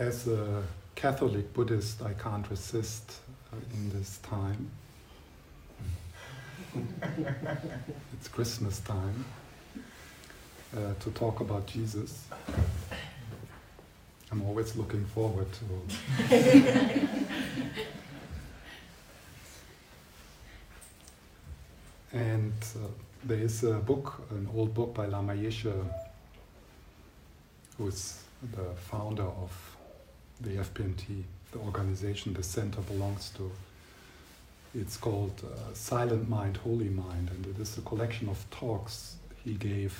as a Catholic Buddhist, I can't resist uh, in this time. it's Christmas time uh, to talk about Jesus. I'm always looking forward to. and uh, there is a book, an old book by Lama Yeshe, who is the founder of the FPMT, the organization the center belongs to. It's called uh, Silent Mind, Holy Mind, and it is a collection of talks he gave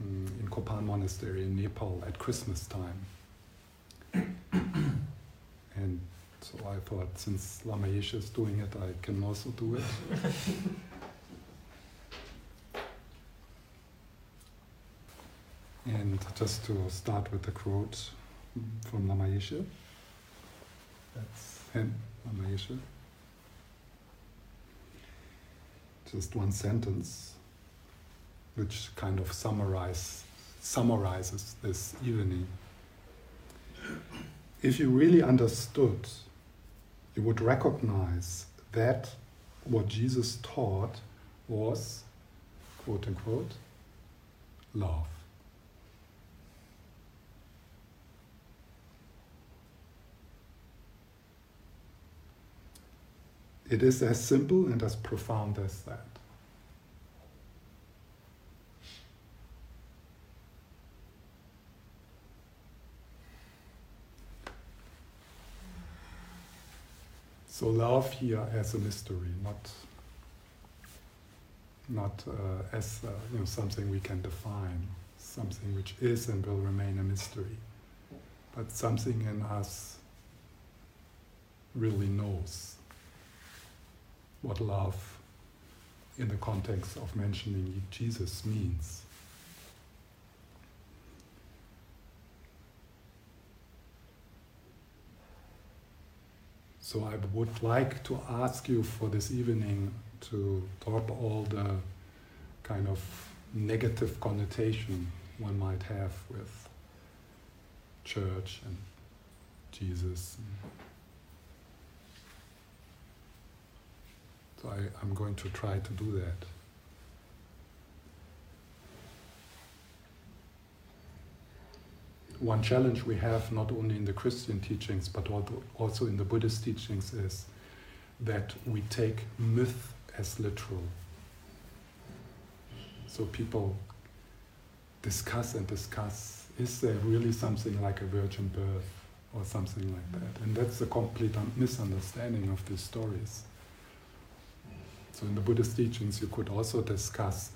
um, in Kopan Monastery in Nepal at Christmas time. and so I thought, since Lama Yeshe is doing it, I can also do it. and just to start with the quote from Lama Yeshe. That's him, Lama Yeshe. Just one sentence, which kind of summarize, summarizes this evening. If you really understood, you would recognize that what Jesus taught was, quote unquote, love. It is as simple and as profound as that. So love here as a mystery, not not uh, as uh, you know something we can define, something which is and will remain a mystery, but something in us really knows what love in the context of mentioning Jesus means. So I would like to ask you for this evening to drop all the kind of negative connotation one might have with church and Jesus. And So I, I'm going to try to do that. One challenge we have, not only in the Christian teachings, but also in the Buddhist teachings, is that we take myth as literal. So people discuss and discuss is there really something like a virgin birth or something like that? And that's a complete misunderstanding of these stories. So in the Buddhist teachings, you could also discuss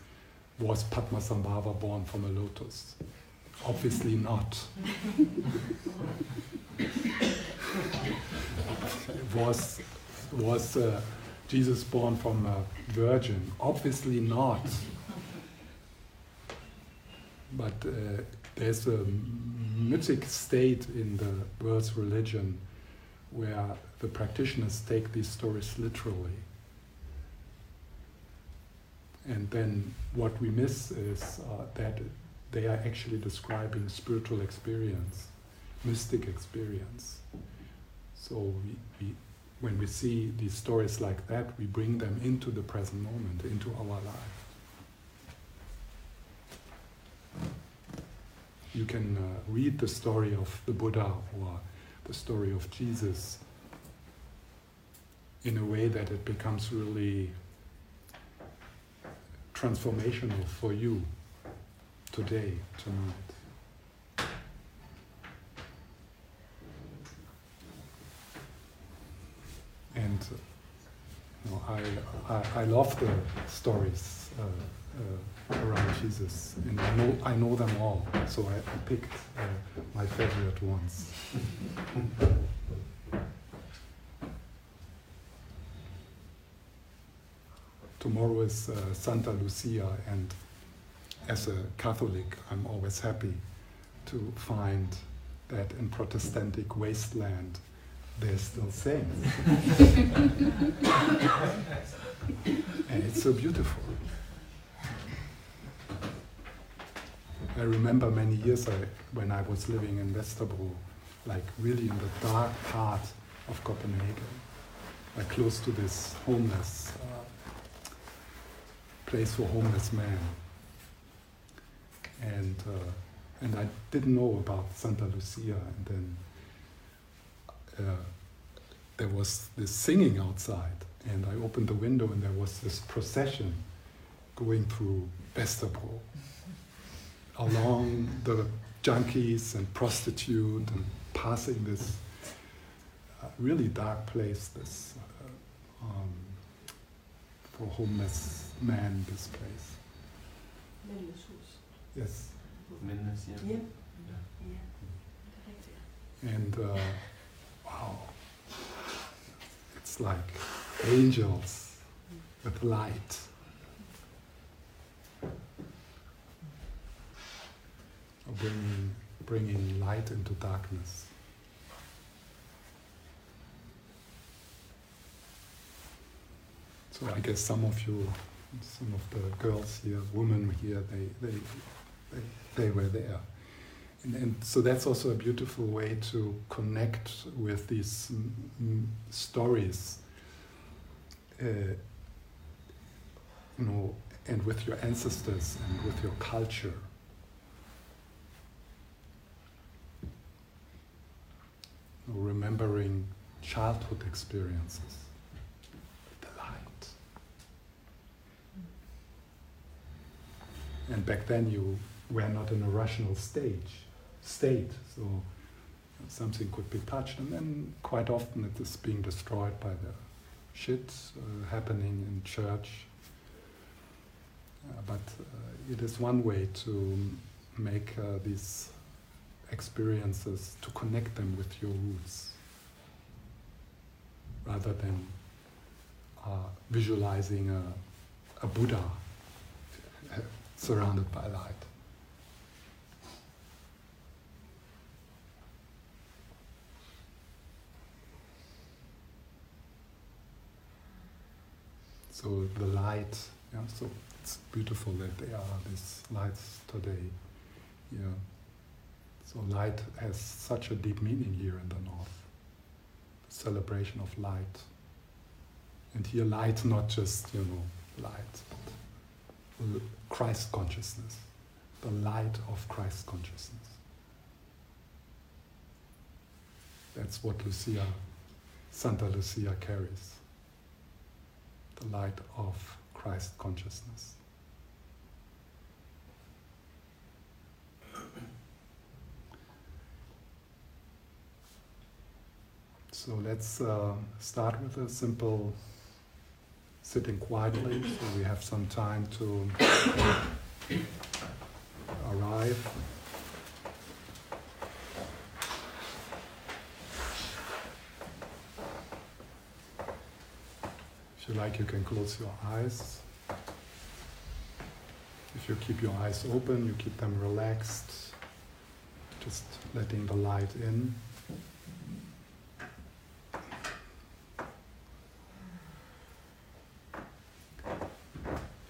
was Padmasambhava born from a lotus? Obviously not. was was uh, Jesus born from a virgin? Obviously not. But uh, there's a mythic state in the world's religion where the practitioners take these stories literally. And then what we miss is uh, that they are actually describing spiritual experience, mystic experience. So we, we, when we see these stories like that, we bring them into the present moment, into our life. You can uh, read the story of the Buddha or the story of Jesus in a way that it becomes really transformational for you today, tonight. And you know, I, I, I, love the stories uh, uh, around Jesus, and I know, I know them all, so I, I picked uh, my favorite ones. is uh, Santa Lucia, and as a Catholic, I'm always happy to find that in Protestantic wasteland there's still saints. and it's so beautiful. I remember many years I, when I was living in Vesterbro, like really in the dark part of Copenhagen, like close to this homeless uh, place for homeless men. And uh, and I didn't know about Santa Lucia, and then uh, there was this singing outside, and I opened the window, and there was this procession going through Vesterbro along the junkies and prostitute and passing this uh, really dark place, this uh, um, for homeless man this place. Yes. Mændenes hjem. Hjem. Ja. Ja, det er rigtigt. And uh, wow, it's like angels with light. Bringing, bringing light into darkness. I guess some of you, some of the girls here, women here, they, they, they, they were there. And, and so that's also a beautiful way to connect with these stories, uh, you know, and with your ancestors and with your culture. Remembering childhood experiences, the light. And back then you were not in a rational stage state. So something could be touched, and then quite often it is being destroyed by the shit uh, happening in church. Uh, but uh, it is one way to make uh, these experiences to connect them with your roots, rather than uh, visualizing a, a Buddha surrounded by light. So the light, yeah, so it's beautiful that there are these lights today. Yeah. So light has such a deep meaning here in the north. The celebration of light. And here light not just, you know, light, Christ consciousness. The light of Christ consciousness. That's what Lucia, Santa Lucia carries the light of Christ consciousness. So let's uh, start with a simple sitting quietly so we have some time to arrive. If you like, you can close your eyes. If you keep your eyes open, you keep them relaxed, just letting the light in.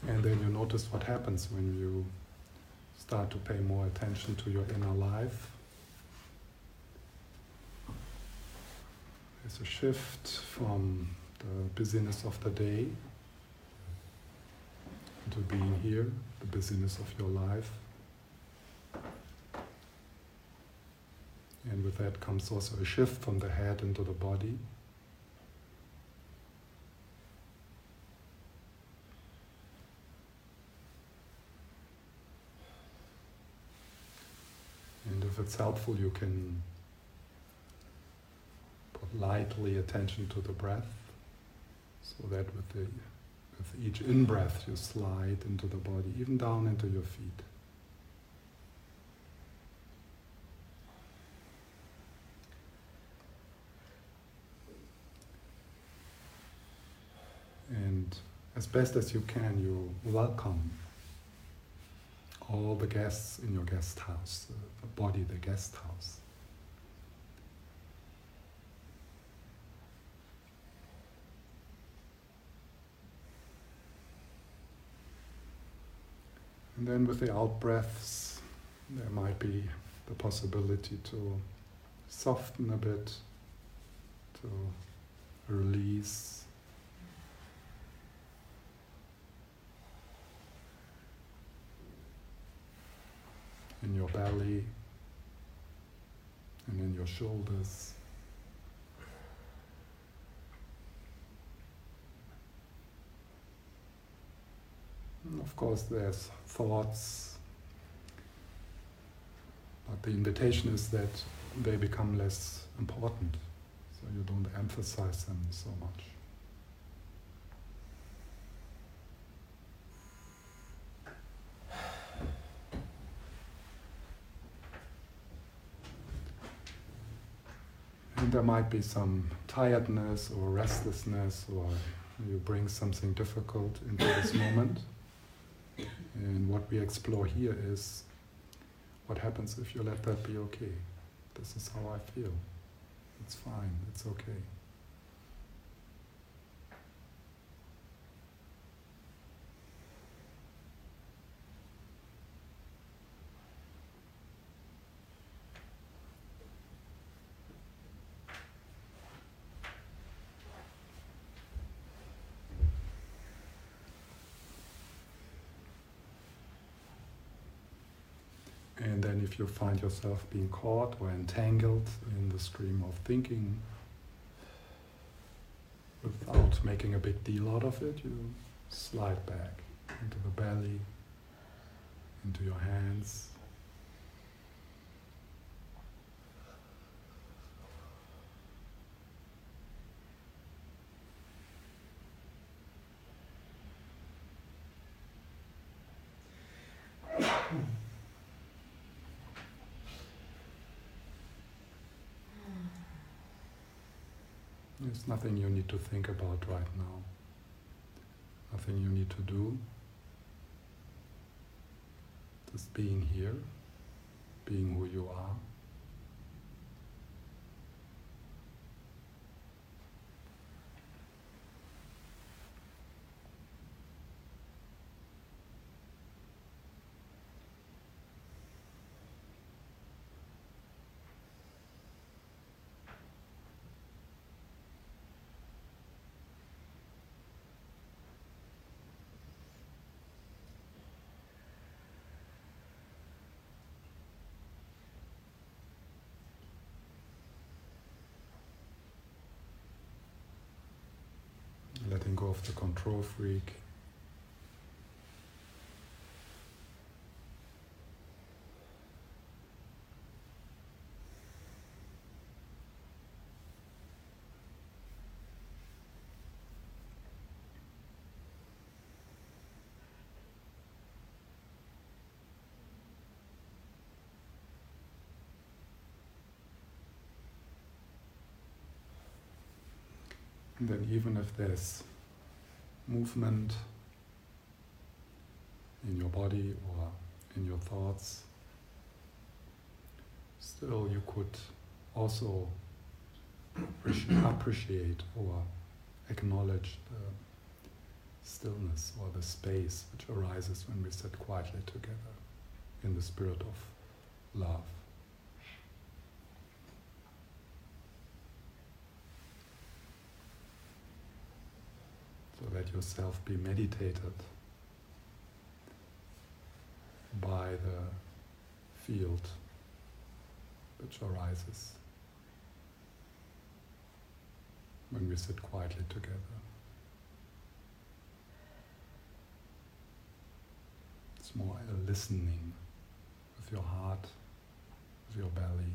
And then you notice what happens when you start to pay more attention to your inner life. There's a shift from the busyness of the day to being here, the busyness of your life. And with that comes also a shift from the head into the body. And if it's helpful, you can put lightly attention to the breath, so that with, the, with each in breath you slide into the body, even down into your feet. And as best as you can, you welcome all the guests in your guest house, uh, the body, the guest house. And then with the out breaths, there might be the possibility to soften a bit, to release. In your belly and in your shoulders. And of course, there's thoughts, but the invitation is that they become less important, so you don't emphasize them so much. There might be some tiredness or restlessness, or you bring something difficult into this moment. And what we explore here is what happens if you let that be okay. This is how I feel. It's fine, it's okay. And then, if you find yourself being caught or entangled in the stream of thinking, without making a big deal out of it, you slide back into the belly, into your hands. There's nothing you need to think about right now. Nothing you need to do. Just being here, being who you are. letting go of the control freak. And then, even if there's movement in your body or in your thoughts, still you could also appreciate or acknowledge the stillness or the space which arises when we sit quietly together in the spirit of love. So let yourself be meditated by the field which arises when we sit quietly together. It's more a listening with your heart, with your belly.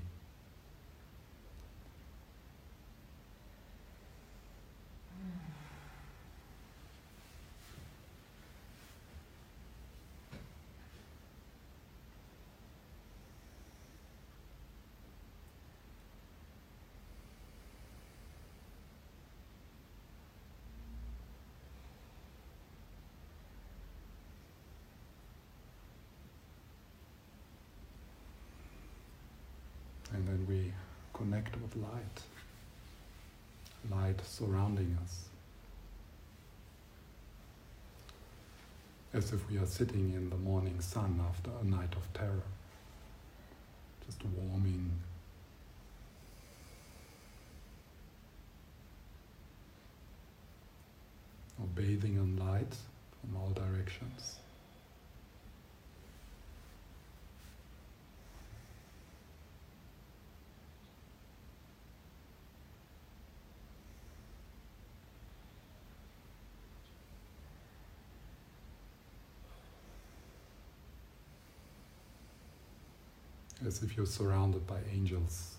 And then we connect with light, light surrounding us. As if we are sitting in the morning sun after a night of terror. just warming. Or bathing in light from all directions. As if you're surrounded by angels.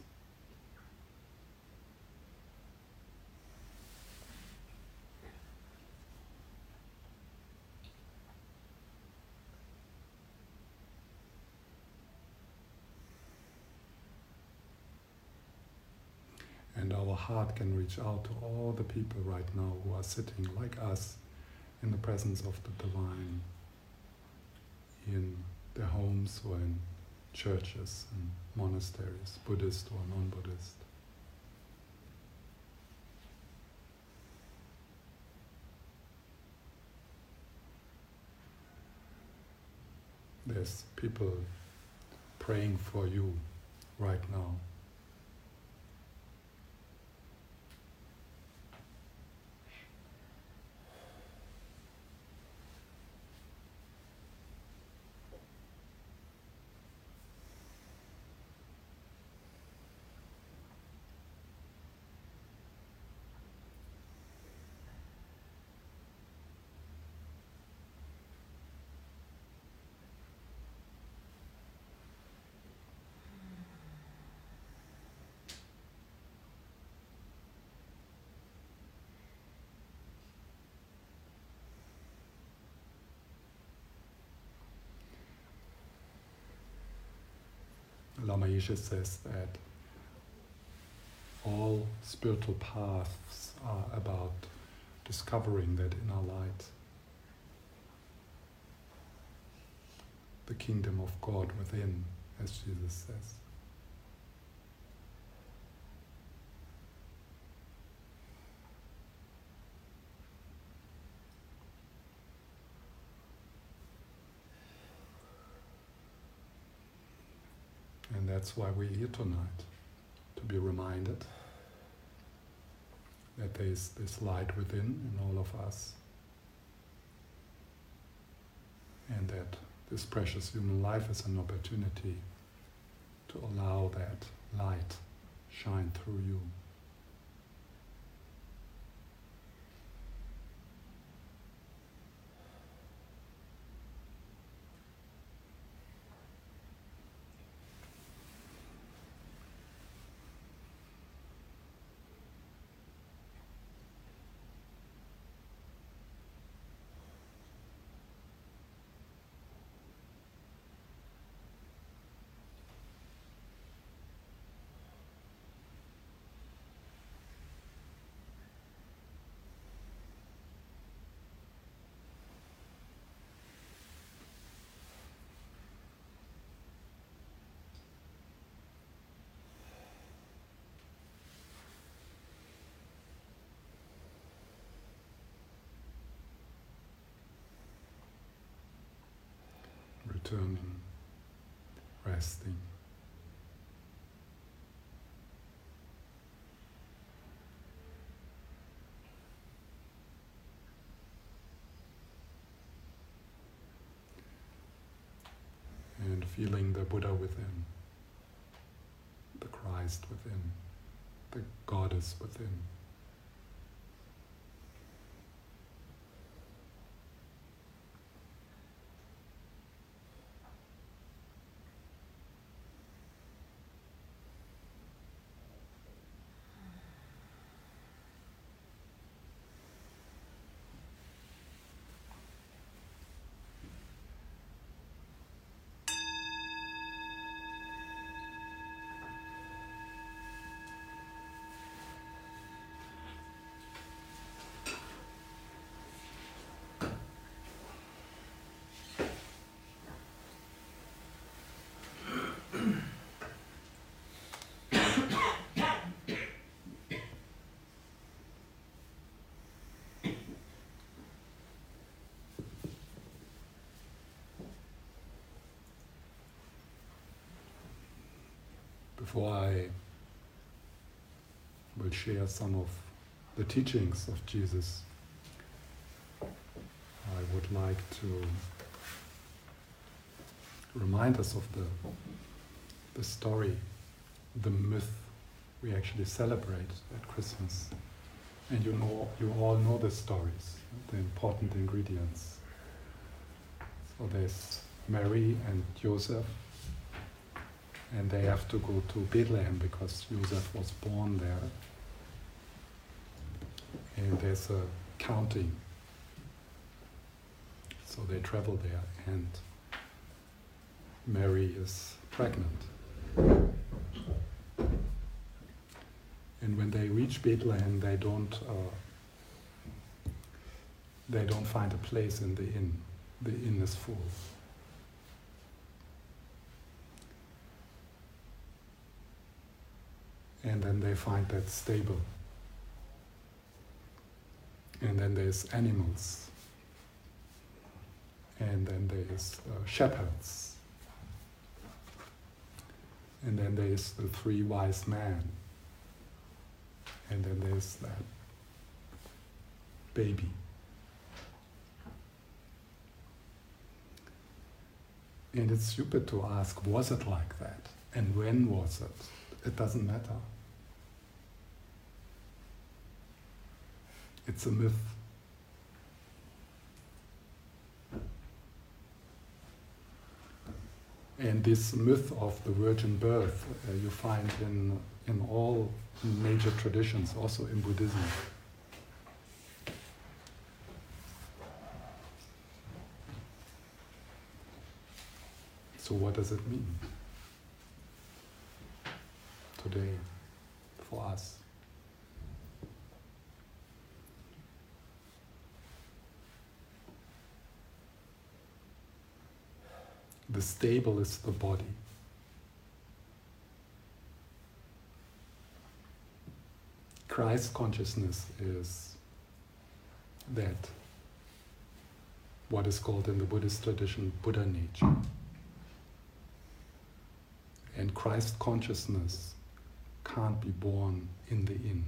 And our heart can reach out to all the people right now who are sitting like us in the presence of the divine in their homes or in churches and monasteries, Buddhist or non Buddhist. There's people praying for you right now. Lama Yeshe says that all spiritual paths are about discovering that inner light, the kingdom of God within, as Jesus says. And that's why we're here tonight, to be reminded that there is this light within in all of us, and that this precious human life is an opportunity to allow that light shine through you. Returning, resting. And feeling the Buddha within, the Christ within, the Goddess within. Before I will share some of the teachings of Jesus, I would like to remind us of the, the story, the myth we actually celebrate at Christmas. And you know, you all know the stories, the important ingredients. So there's Mary and Joseph, and they have to go to Bethlehem because Joseph was born there. And there's a counting. So they travel there, and Mary is pregnant. And when they reach Bethlehem, they don't uh, they don't find a place in the inn. The inn is full. And then they find that stable. And then there's animals. And then there's uh, shepherds. And then there's the three wise men. And then there's that baby. And it's stupid to ask, was it like that? And when was it? It doesn't matter. It's a myth. And this myth of the virgin birth uh, you find in, in all major traditions, also in Buddhism. So, what does it mean today for us? The stable is the body. Christ consciousness is that what is called in the Buddhist tradition Buddha nature. And Christ consciousness can't be born in the inn,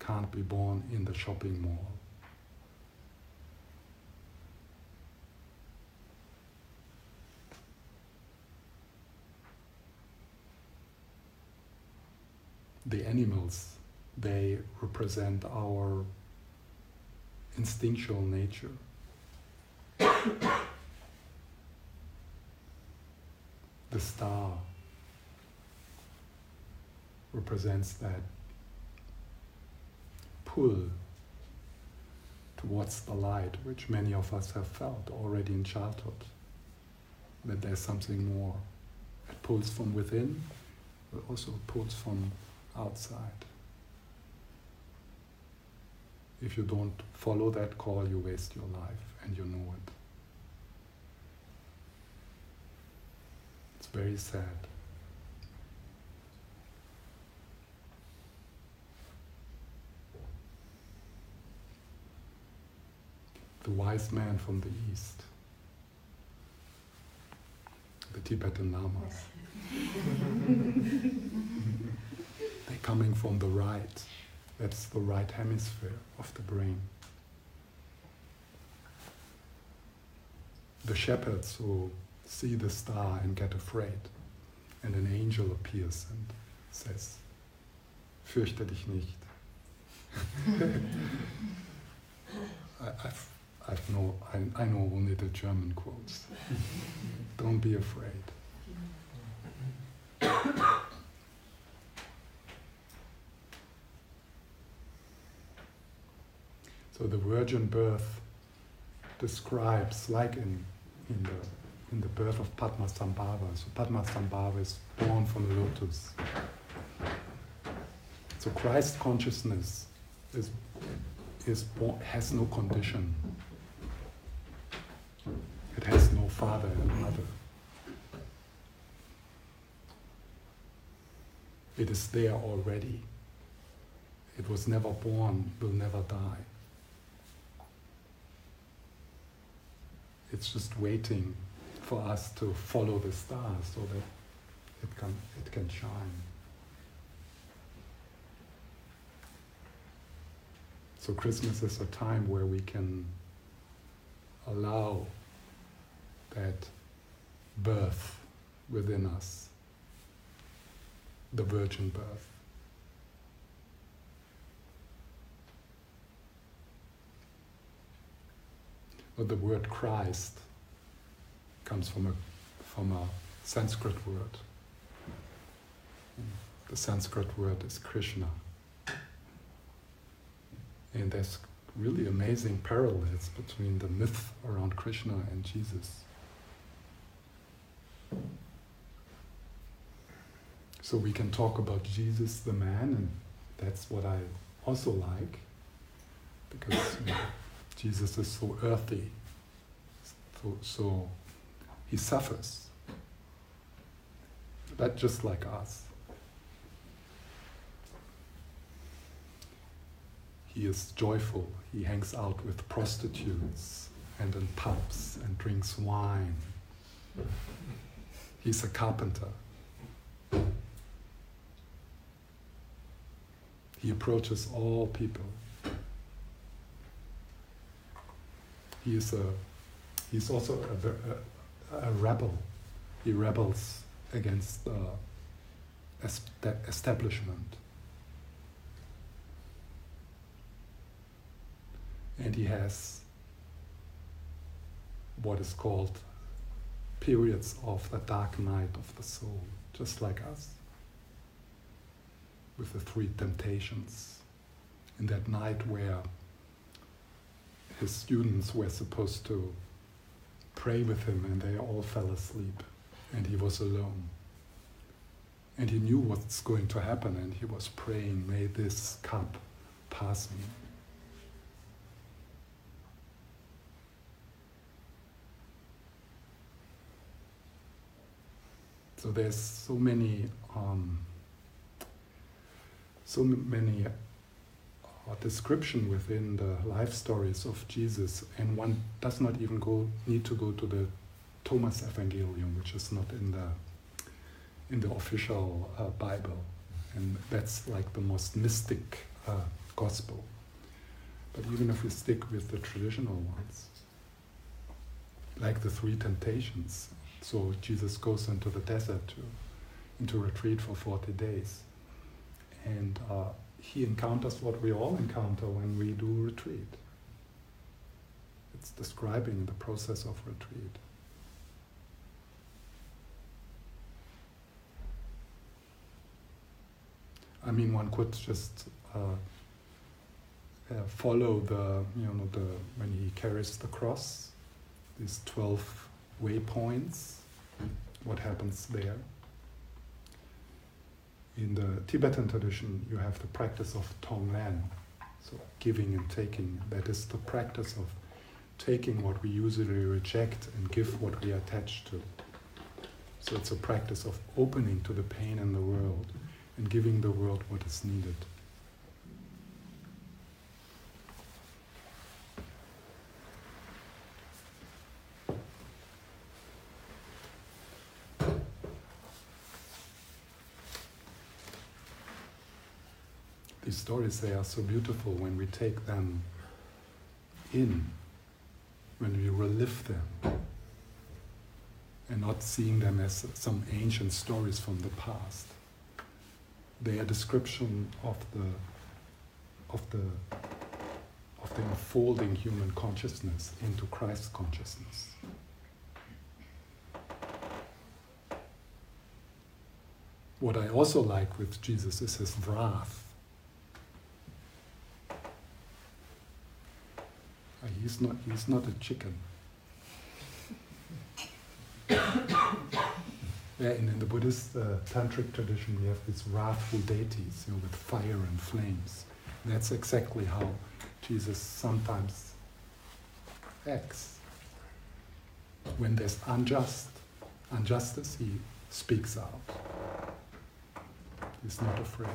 can't be born in the shopping mall. The animals, they represent our instinctual nature. the star represents that pull towards the light, which many of us have felt already in childhood. That there's something more. It pulls from within, but also pulls from outside. If you don't follow that call, you waste your life, and you know it. It's very sad. The wise man from the east, the Tibetan Lamas. Coming from the right. That's the right hemisphere of the brain. The shepherds who see the star and get afraid, and an angel appears and says, Fürchte dich nicht. I, I've, I've no, I, I know only the German quotes. Don't be afraid. So the virgin birth describes, like in, in, the, in the birth of Padmasambhava. So Padmasambhava is born from the lotus. So Christ consciousness is, is born, has no condition. It has no father and mother. It is there already. It was never born, will never die. It's just waiting for us to follow the stars so that it can, it can shine. So Christmas is a time where we can allow that birth within us, the virgin birth. But the word Christ comes from a, from a Sanskrit word. The Sanskrit word is Krishna. And there's really amazing parallels between the myth around Krishna and Jesus. So we can talk about Jesus the man, and that's what I also like, because Jesus is so earthy, so, so he suffers, but just like us. He is joyful. He hangs out with prostitutes and in pubs and drinks wine. He's a carpenter. He approaches all people. He is a he's also a, a, a rebel. He rebels against the establishment. and he has what is called periods of the dark night of the soul, just like us, with the three temptations. In that night where his students were supposed to pray with him and they all fell asleep and he was alone. And he knew what's going to happen and he was praying, May this cup pass me. So there's so many, um, so many uh, description within the life stories of Jesus, and one does not even go need to go to the Thomas Evangelium, which is not in the in the official uh, Bible, and that's like the most mystic uh, gospel. But even if we stick with the traditional ones, like the three temptations, so Jesus goes into the desert to, into retreat for 40 days. And uh, he encounters what we all encounter when we do retreat. It's describing the process of retreat. I mean, one could just uh, uh, follow the, you know, the when he carries the cross, these twelve waypoints, what happens there. In the Tibetan tradition, you have the practice of Tonglen, so giving and taking. That is the practice of taking what we usually reject and give what we attach to. So it's a practice of opening to the pain in the world and giving the world what is needed. these stories, they are so beautiful when we take them in, when we relive them, and not seeing them as some ancient stories from the past. They are description of the of the of the unfolding human consciousness into Christ's consciousness. What I also like with Jesus is his wrath he's not he's not a chicken. yeah, and in the Buddhist uh, tantric tradition, we have these wrathful deities, you know, with fire and flames. And that's exactly how Jesus sometimes acts. When there's unjust injustice, he speaks out. He's not afraid.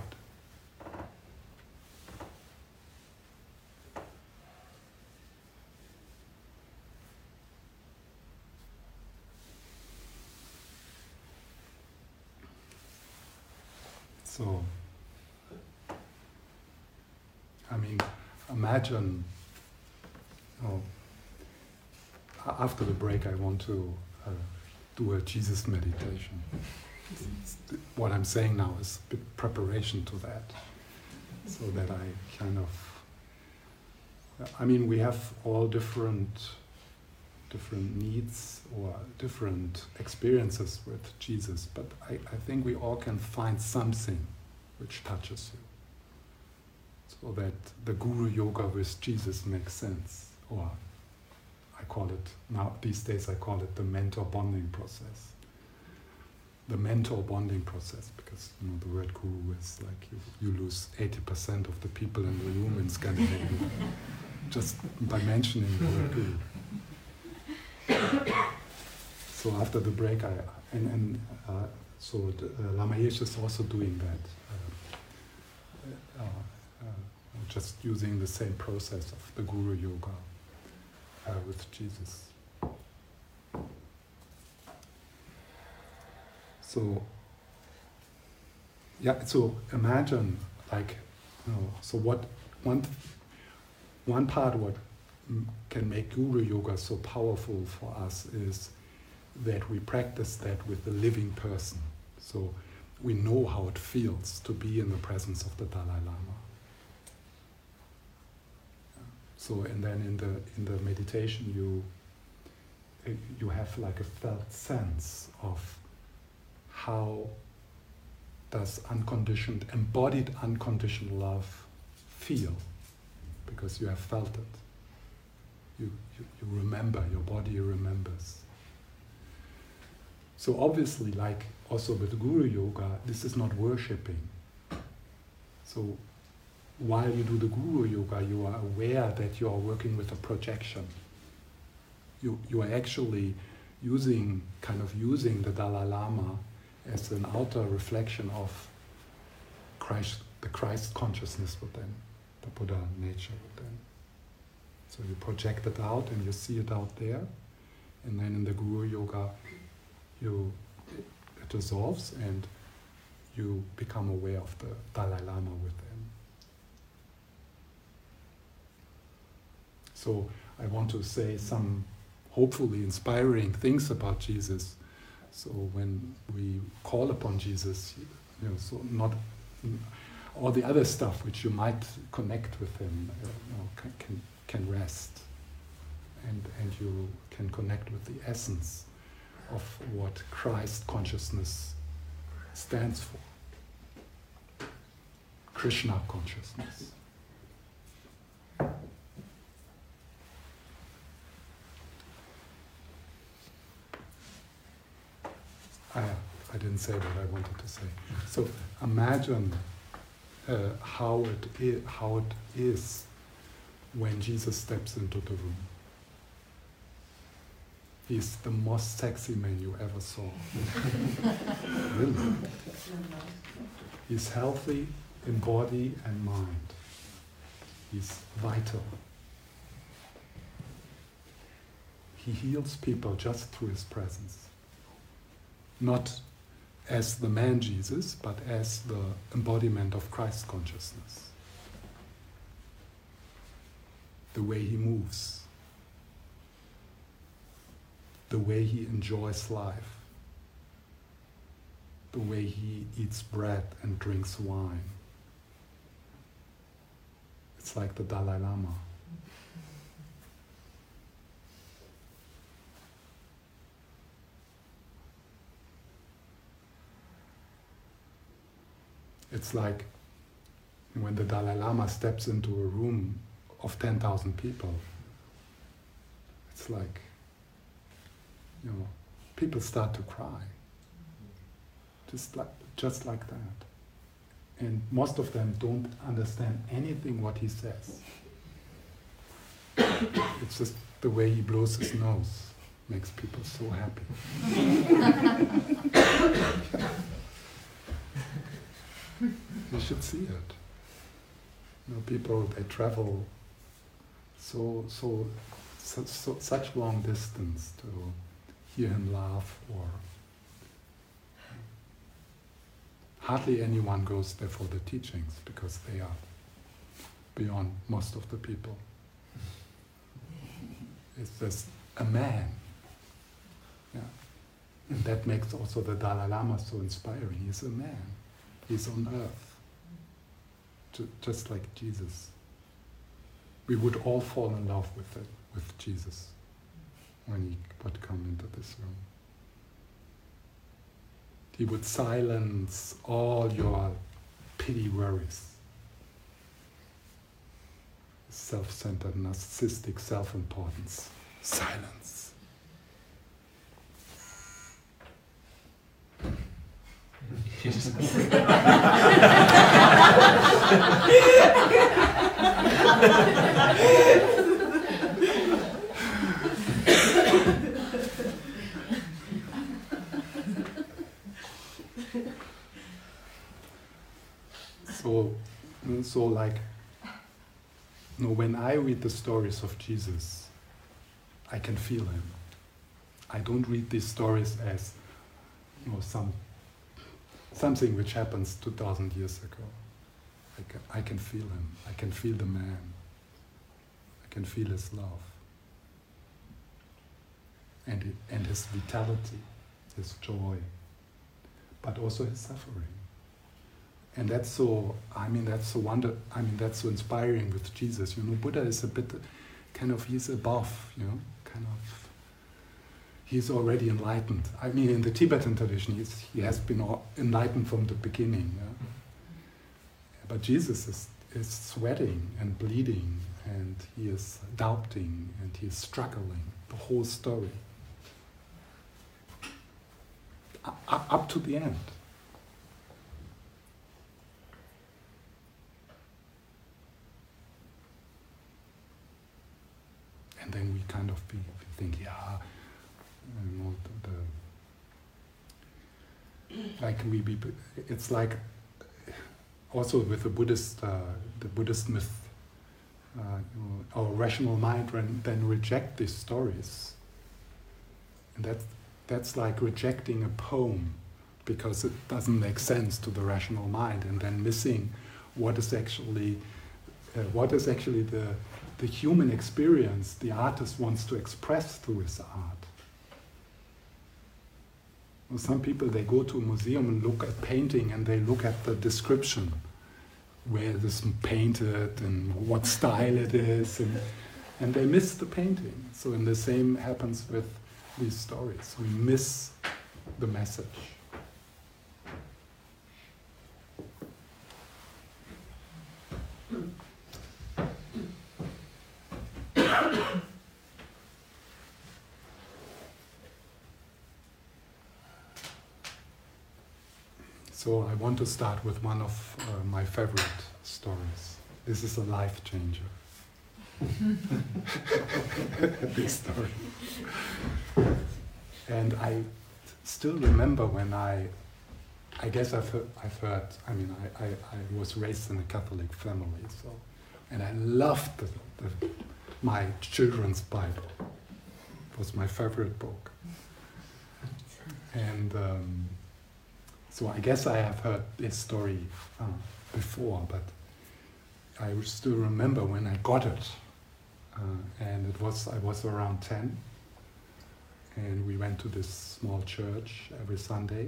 So, I mean, imagine, oh, after the break, I want to uh, do a Jesus meditation. What I'm saying now is preparation to that, so that I kind of. I mean, we have all different, different needs or different experiences with Jesus, but I, I think we all can find something which touches you so that the guru yoga with Jesus makes sense. Or I call it, now these days I call it the mentor bonding process. The mentor bonding process, because you know the word guru is like you, you lose 80% of the people in the room in Scandinavia just by mentioning the word guru. so after the break, I and, and uh, so the, uh, Lama Yeshe is also doing that. Uh, uh just using the same process of the Guru Yoga uh, with Jesus. So, yeah, so imagine like, you know, so what one, one part what can make Guru Yoga so powerful for us is that we practice that with the living person. So we know how it feels to be in the presence of the Dalai Lama. So and then in the in the meditation you you have like a felt sense of how does unconditioned embodied unconditional love feel because you have felt it. You, you, you remember, your body remembers. So obviously, like also with Guru Yoga, this is not worshipping. So while you do the Guru Yoga, you are aware that you are working with a projection. You, you are actually using, kind of using the Dalai Lama as an outer reflection of Christ, the Christ consciousness within, the Buddha nature within. So you project it out and you see it out there, and then in the Guru Yoga, you it dissolves and you become aware of the Dalai Lama within. So I want to say some hopefully inspiring things about Jesus. So when we call upon Jesus, you know, so not all the other stuff which you might connect with him you know, can, can, can rest. And, and you can connect with the essence of what Christ consciousness stands for. Krishna consciousness. I, I didn't say what I wanted to say. So imagine uh, how it is, how it is when Jesus steps into the room. He's the most sexy man you ever saw. really. He's healthy in body and mind. He's vital. He heals people just through his presence not as the man Jesus, but as the embodiment of Christ consciousness. The way he moves, the way he enjoys life, the way he eats bread and drinks wine. It's like the Dalai Lama. It's like when the Dalai Lama steps into a room of 10,000 people. It's like, you know, people start to cry. Just like, just like that. And most of them don't understand anything what he says. it's just the way he blows his nose makes people so happy. you should see it. You know, people they travel so so, so, so such long distance to hear him laugh or hardly anyone goes there for the teachings because they are beyond most of the people. It's just a man. Yeah. And that makes also the Dalai Lama so inspiring. He's a man. He's on earth. Ju- just like Jesus. We would all fall in love with it, with Jesus when he would come into this room. He would silence all your pity worries, self centered, narcissistic self importance. Silence. So, so like, you know, when I read the stories of Jesus, I can feel him. I don't read these stories as, you know, some something which happens two thousand years ago. I can, I can feel him. I can feel the man. I can feel his love. And, and his vitality, his joy, but also his suffering. And that's so, I mean, that's so wonder, I mean, that's so inspiring with Jesus. You know, Buddha is a bit kind of, he's above, you know, kind of, he's already enlightened. I mean, in the Tibetan tradition, he has been enlightened from the beginning. Yeah? But Jesus is, is sweating and bleeding, and he is doubting, and he is struggling, the whole story. Up, to the end. And then we kind of be, think, yeah, you know, the, the like we be, it's like also with the Buddhist, uh, the Buddhist myth, uh, our rational mind then reject these stories, and that that's like rejecting a poem because it doesn't make sense to the rational mind, and then missing what is actually uh, what is actually the the human experience the artist wants to express through his art. Well, some people they go to a museum and look at painting and they look at the description where it is painted and what style it is and, and they miss the painting. So and the same happens with these stories. We miss the message. So I want to start with one of uh, my favorite stories. This is a life changer. this story. And I still remember when I, I guess I've heard, I've heard I mean, I, I, I was raised in a Catholic family, so, and I loved the, the, my children's Bible. It was my favorite book. And um, so I guess I have heard this story uh, before, but I still remember when I got it. Uh, and it was I was around 10 and we went to this small church every Sunday.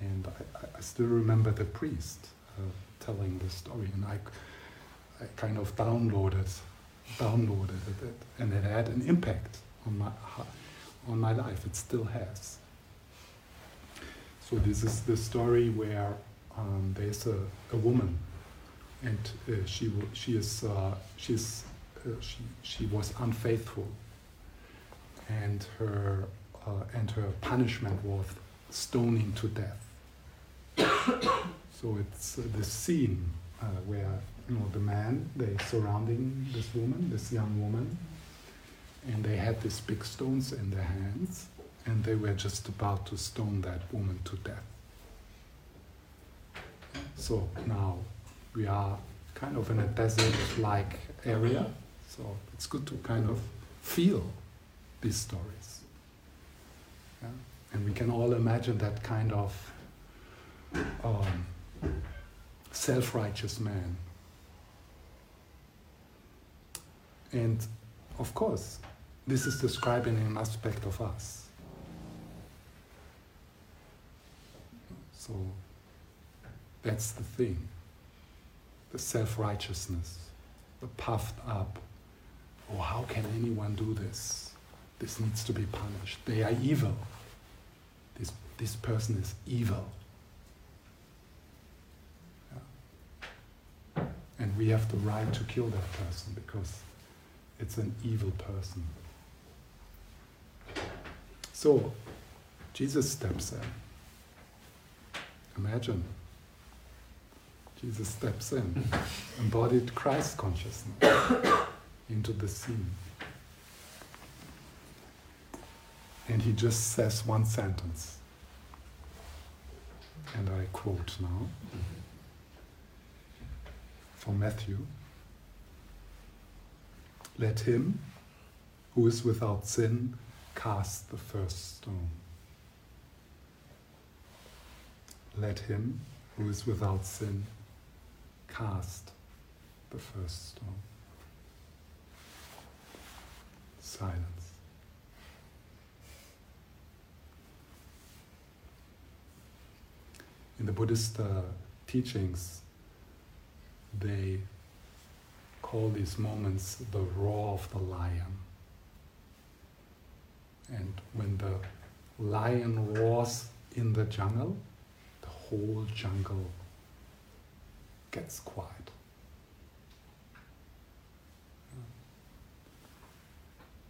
And I, I still remember the priest uh, telling the story. And I, I kind of downloaded downloaded it. And it had an impact on my on my life. It still has so this is the story where um, there's a, a woman, and uh, she she is uh, she's uh, she she was unfaithful, and her uh, and her punishment was stoning to death. so it's uh, the scene uh, where you know the man they surrounding this woman, this young woman, and they had these big stones in their hands and they were just about to stone that woman to death. So now we are kind of in a desert like area, so it's good to kind of feel these stories. Yeah? And we can all imagine that kind of um, self righteous man. And of course, this is describing an aspect of us. So that's the thing the self righteousness, the puffed up. Oh, how can anyone do this? This needs to be punished. They are evil. This, this person is evil. Yeah. And we have the right to kill that person because it's an evil person. So, Jesus steps in. Imagine. Jesus steps in, embodied Christ consciousness into the scene. And he just says one sentence. And I quote now from Matthew Let him who is without sin cast the first stone. Let him who is without sin cast the first stone. Silence. In the Buddhist uh, teachings, they call these moments the roar of the lion. And when the lion roars in the jungle, whole jungle gets quiet.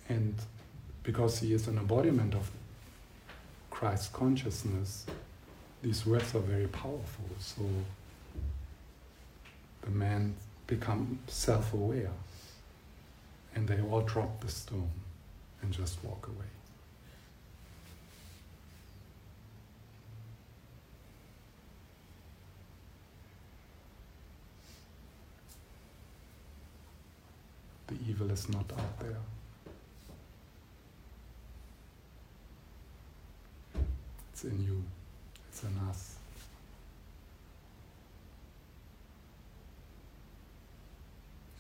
And because he is an embodiment of Christ's consciousness, these words are very powerful. So the men become self aware and they all drop the stone and just walk away. Evil is not out there. It's in you, it's in us.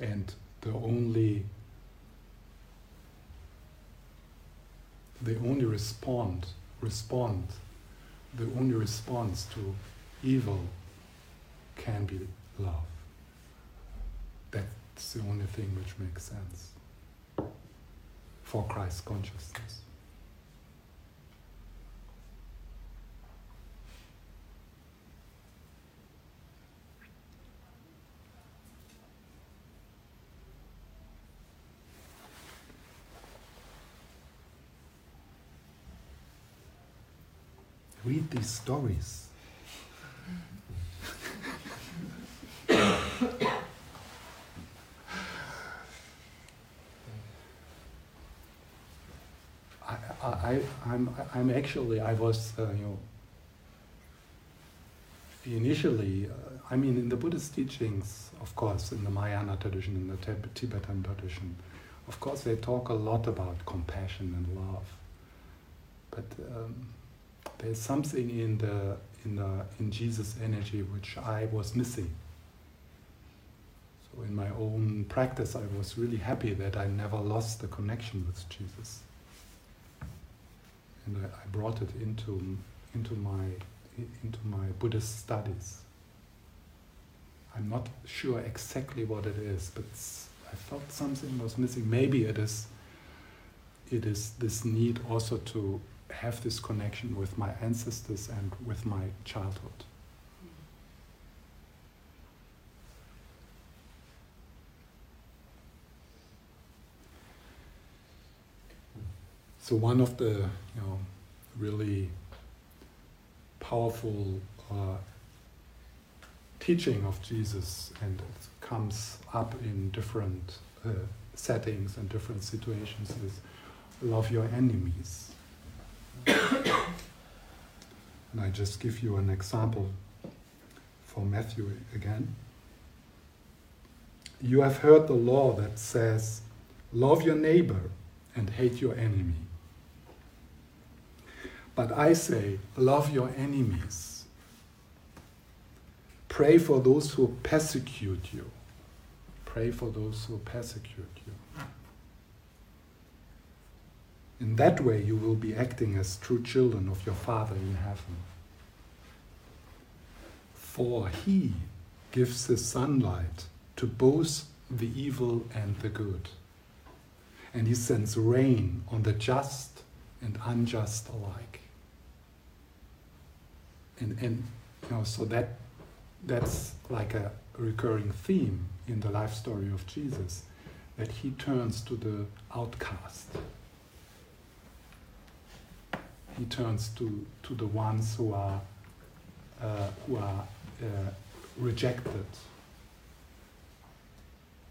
And the only the only respond respond the only response to evil can be love. That's the only thing which makes sense for Christ consciousness. Read these stories. I, I, I'm, I'm actually, I was, uh, you know, initially, uh, I mean, in the Buddhist teachings, of course, in the Mahayana tradition, in the Tibetan tradition, of course, they talk a lot about compassion and love. But um, there's something in the in the in Jesus' energy which I was missing. So in my own practice, I was really happy that I never lost the connection with Jesus and I, I brought it into into my into my Buddhist studies. I'm not sure exactly what it is, but I felt something was missing. Maybe it is it is this need also to have this connection with my ancestors and with my childhood. So one of the you know really powerful uh, teaching of Jesus, and it comes up in different uh, settings and different situations, is love your enemies. and I just give you an example for Matthew again. You have heard the law that says, Love your neighbor and hate your enemy. But I say, love your enemies. Pray for those who persecute you. Pray for those who persecute you. In that way, you will be acting as true children of your Father in heaven. For He gives the sunlight to both the evil and the good. And He sends rain on the just and unjust alike. And, and you know, so that that's like a recurring theme in the life story of Jesus, that he turns to the outcast. He turns to, to the ones who are, uh, who are uh, rejected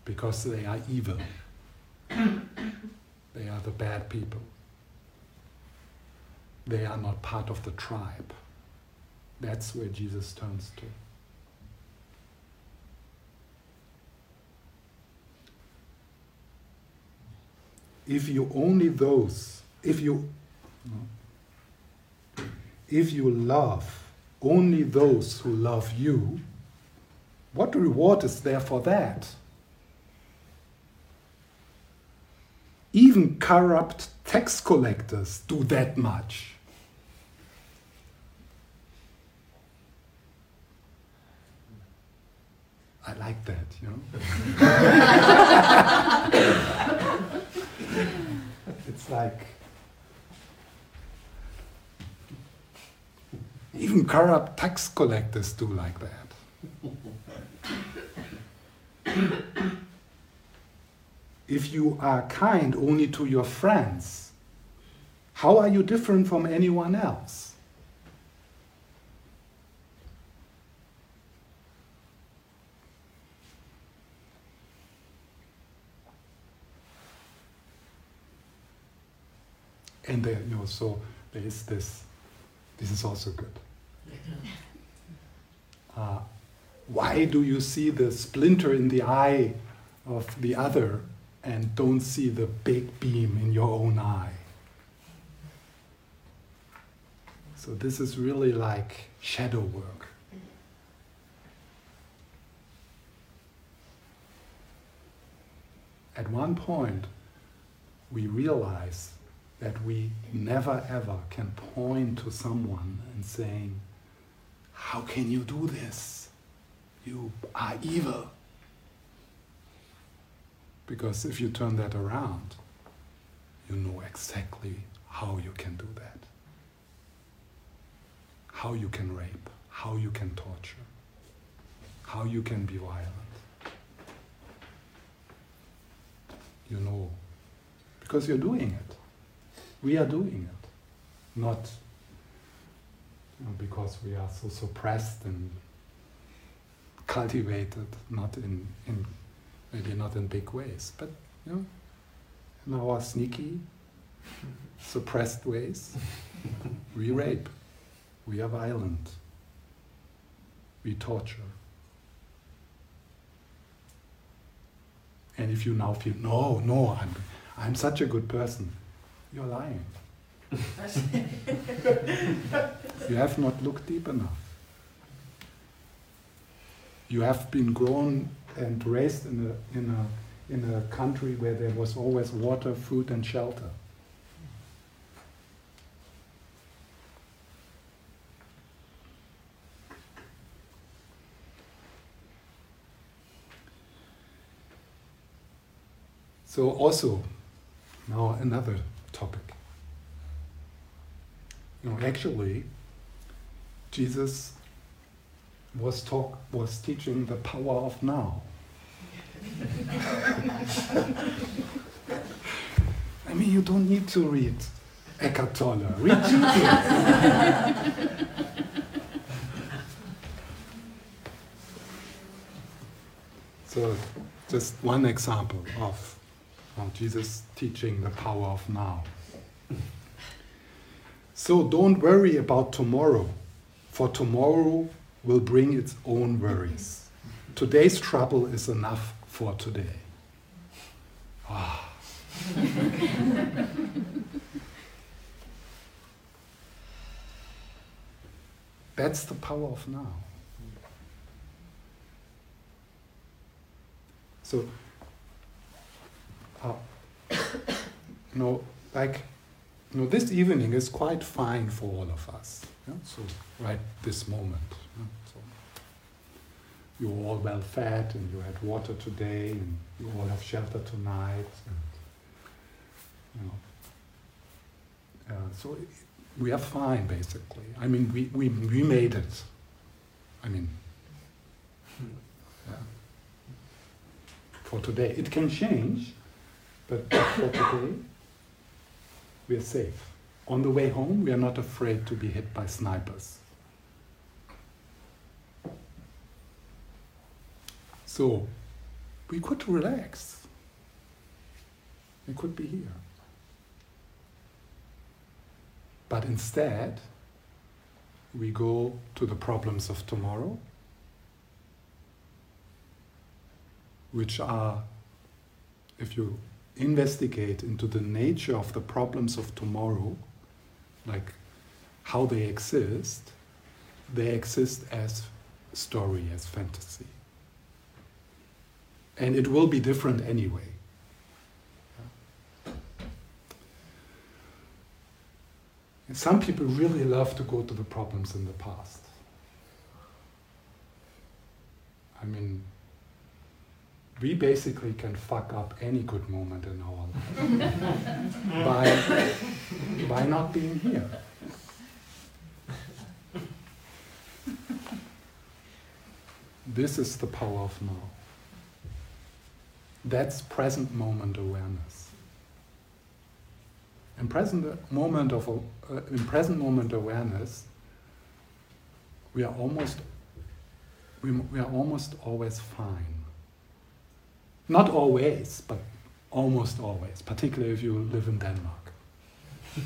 because they are evil. they are the bad people. They are not part of the tribe. That's where Jesus turns to. if you only those, if you, if you love only those who love you, what reward is there for that? Even corrupt tax collectors do that much. I like that, you know. it's like even corrupt tax collectors do like that. if you are kind only to your friends, how are you different from anyone else? And there, you know, so there is this. This is also good. Uh, why do you see the splinter in the eye of the other and don't see the big beam in your own eye? So this is really like shadow work. At one point, we realize that we never ever can point to someone and saying, How can you do this? You are evil. Because if you turn that around, you know exactly how you can do that. How you can rape, how you can torture, how you can be violent. You know, because you're doing it we are doing it, not you know, because we are so suppressed and cultivated, not in, in maybe not in big ways, but you know, in our sneaky, suppressed ways, we rape, we are violent, we torture. And if you now feel, no, no, I'm, I'm such a good person, you're lying. you have not looked deep enough. You have been grown and raised in a, in a, in a country where there was always water, food, and shelter. So also, now another topic. You know, actually, Jesus was talk was teaching the power of now. I mean, you don't need to read Eckhart Tolle. Read Jesus. so, just one example of Jesus teaching the power of now. So don't worry about tomorrow, for tomorrow will bring its own worries. Today's trouble is enough for today. Ah. That's the power of now. So, uh, no, like, you know, this evening is quite fine for all of us. Yeah? So, right this moment. Yeah? So, you're all well fed, and you had water today, and you all have shelter tonight, and you know. Uh, so we are fine, basically. I mean, we, we, we made it. I mean, for today. It can change, but for today, we are safe. On the way home, we are not afraid to be hit by snipers. So, we could relax. We could be here. But instead, we go to the problems of tomorrow, which are, if you investigate into the nature of the problems of tomorrow, like how they exist, they exist as story, as fantasy. And it will be different anyway. And some people really love to go to the problems in the past. I mean, we basically can fuck up any good moment in our life by, by not being here. This is the power of now. That's present moment awareness. In present moment of uh, in present moment awareness, we are almost we, we are almost always fine. Not always, but almost always, particularly if you live in Denmark.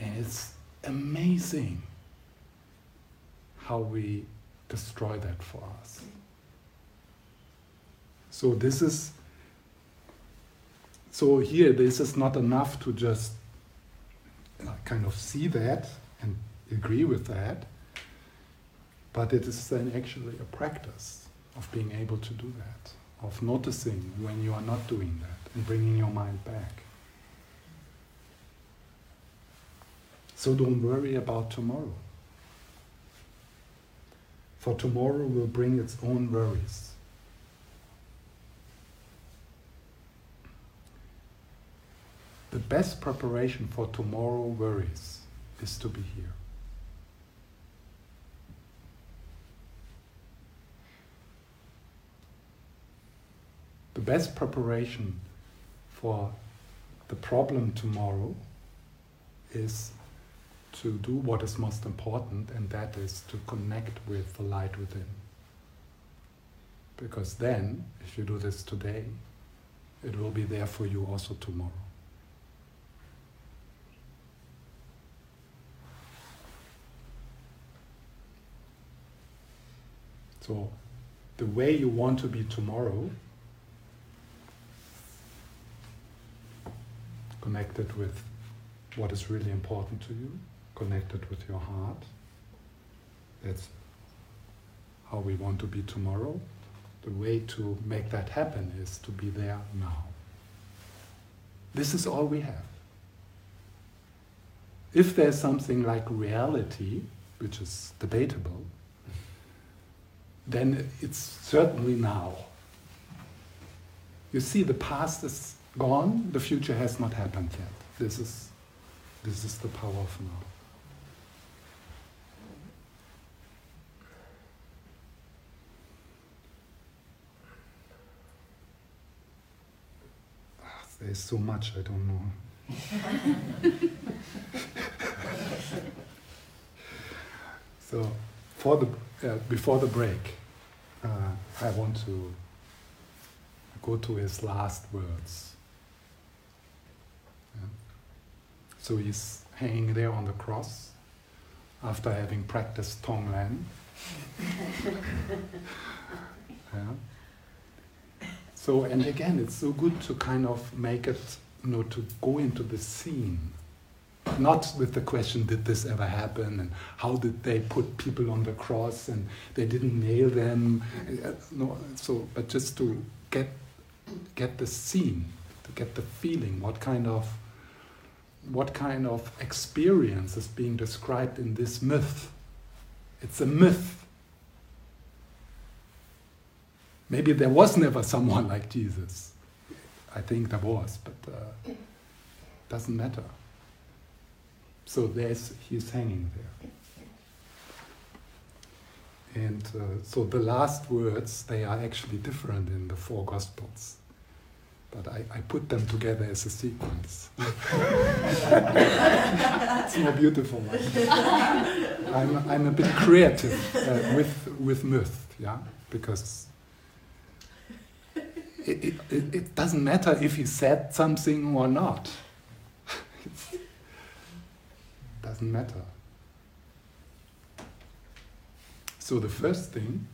and it's amazing how we destroy that for us. So this is so here this is not enough to just uh, kind of see that and agree with that, but it is then actually a practice of being able to do that, of noticing when you are not doing that and bringing your mind back. So don't worry about tomorrow. For tomorrow will bring its own worries. The best preparation for tomorrow worries is to be here. The best preparation for the problem tomorrow is to do what is most important, and that is to connect with the light within. Because then, if you do this today, it will be there for you also tomorrow. So, the way you want to be tomorrow, connected with what is really important to you, connected with your heart. That's how we want to be tomorrow. The way to make that happen is to be there now. This is all we have. If there's something like reality, which is debatable, then it's certainly now. You see, the past is gone, the future has not happened yet. This is, this is the power of now. Ah, There's so much I don't know. so, for the uh, before the break, uh, I want to go to his last words. Yeah. So he's hanging there on the cross after having practiced Tonglen. yeah. So, and again, it's so good to kind of make it, you know, to go into the scene. not, with the question, did this ever happen? And how did they put people on the cross and they didn't nail them? Uh, no, so, but just to get, get the scene, to get the feeling, what kind of, what kind of experience is being described in this myth. It's a myth. Maybe there was never someone like Jesus. I think there was, but uh, doesn't matter. So there's he's hanging there. And uh, so the last words they are actually different in the four gospels. But I, I put them together as a sequence. it's more beautiful. I'm, I'm a bit creative uh, with, with myth, yeah, because it, it, it doesn't matter if he said something or not. it doesn't matter. So the first thing,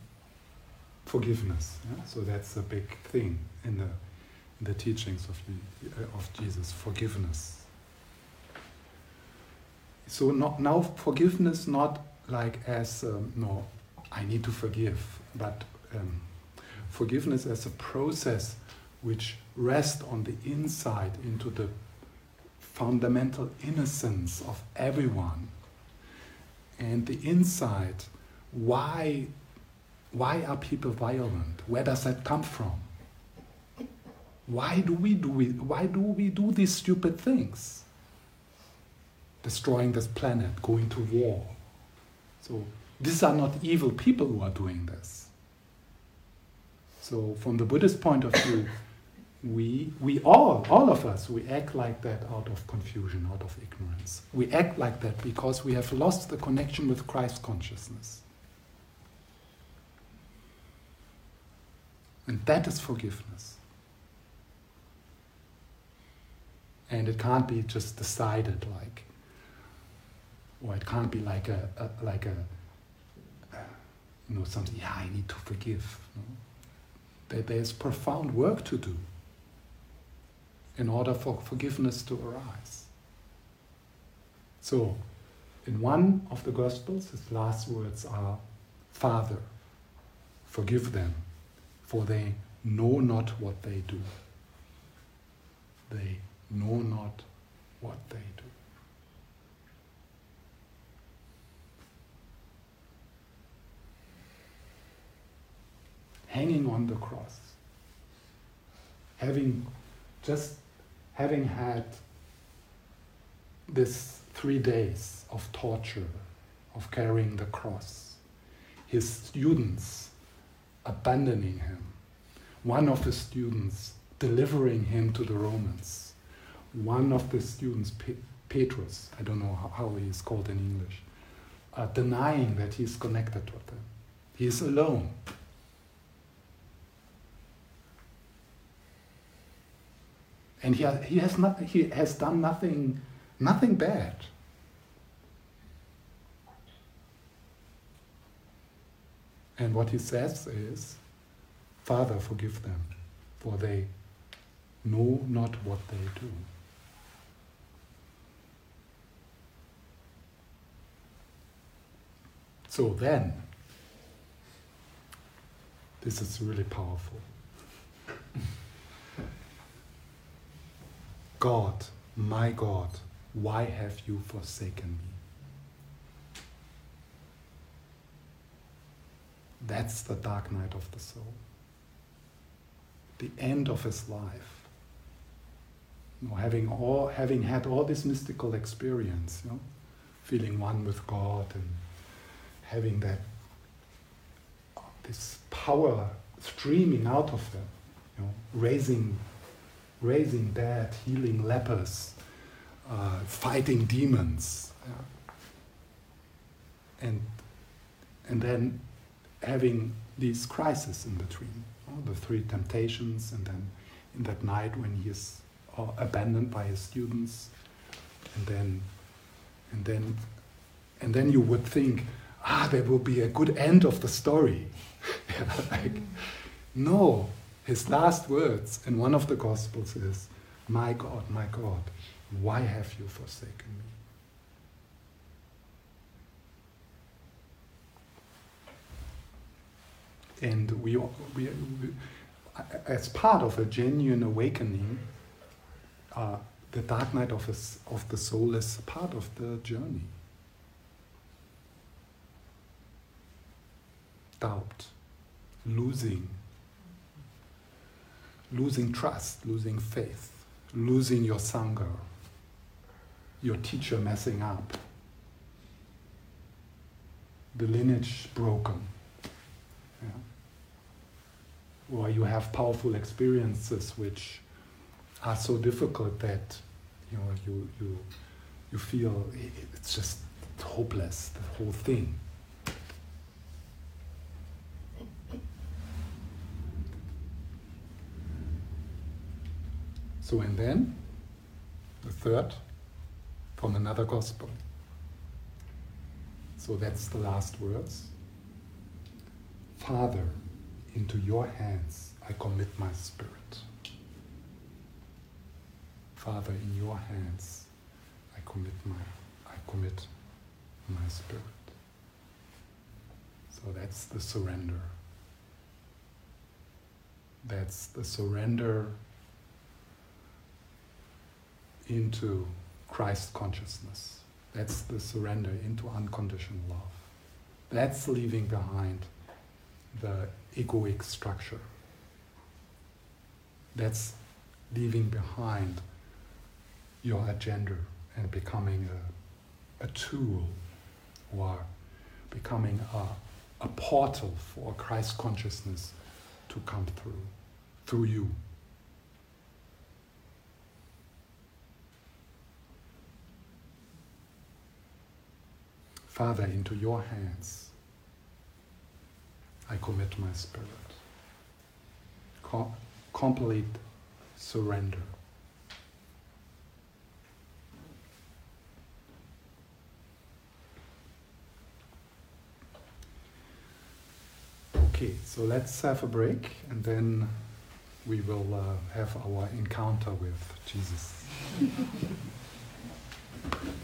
forgiveness. Yeah? So that's a big thing in the the teachings of uh, of Jesus. Forgiveness. So not, now forgiveness not like as um, no, I need to forgive, but um, forgiveness as a process which rests on the inside into the fundamental innocence of everyone and the inside why why are people violent where does that come from why do we do we, why do we do these stupid things destroying this planet going to war so these are not evil people who are doing this so from the Buddhist point of view, we, we all, all of us, we act like that out of confusion, out of ignorance. We act like that because we have lost the connection with Christ consciousness. And that is forgiveness. And it can't be just decided like, or it can't be like a, a like a, you know, something, yeah, I need to forgive. That there's profound work to do in order for forgiveness to arise. So, in one of the Gospels, his last words are Father, forgive them, for they know not what they do. They know not what they do. hanging on the cross, having just having had this three days of torture, of carrying the cross, his students abandoning him, one of the students delivering him to the Romans, one of the students, Pe- Petrus, I don't know how, he is called in English, uh, denying that he is connected with them. He is alone. and he he has not he has done nothing nothing bad and what he says is father forgive them for they know not what they do so then this is really powerful God, my God, why have you forsaken me? That's the dark night of the soul. The end of his life. You know, having, all, having had all this mystical experience, you know, feeling one with God and having that this power streaming out of them, you know, raising raising dead, healing lepers, uh, fighting demons. Yeah. And, and then having these crises in between, you know, the three temptations, and then in that night when he is uh, abandoned by his students, and then, and then, and then you would think, ah, there will be a good end of the story. like, no, his last words in one of the Gospels is, My God, my God, why have you forsaken me? and we, we, we, as part of a genuine awakening uh, the dark night of, of the soul is part of the journey Losing, losing trust, losing faith, losing your sangha, your teacher messing up, the lineage broken. Yeah? Or you have powerful experiences which are so difficult that you know you you you feel it's just hopeless the whole thing so and then the third from another gospel so that's the last words father into your hands i commit my spirit Father, in your hands I commit my I commit my spirit. So that's the surrender. That's the surrender into Christ consciousness. That's the surrender into unconditional love. That's leaving behind the egoic structure. That's leaving behind your agenda and becoming a, a tool or becoming a, a portal for Christ consciousness to come through, through you. Father, into your hands I commit my spirit. Com- complete surrender. Okay, so let's have a break and then we will uh, have our encounter with Jesus.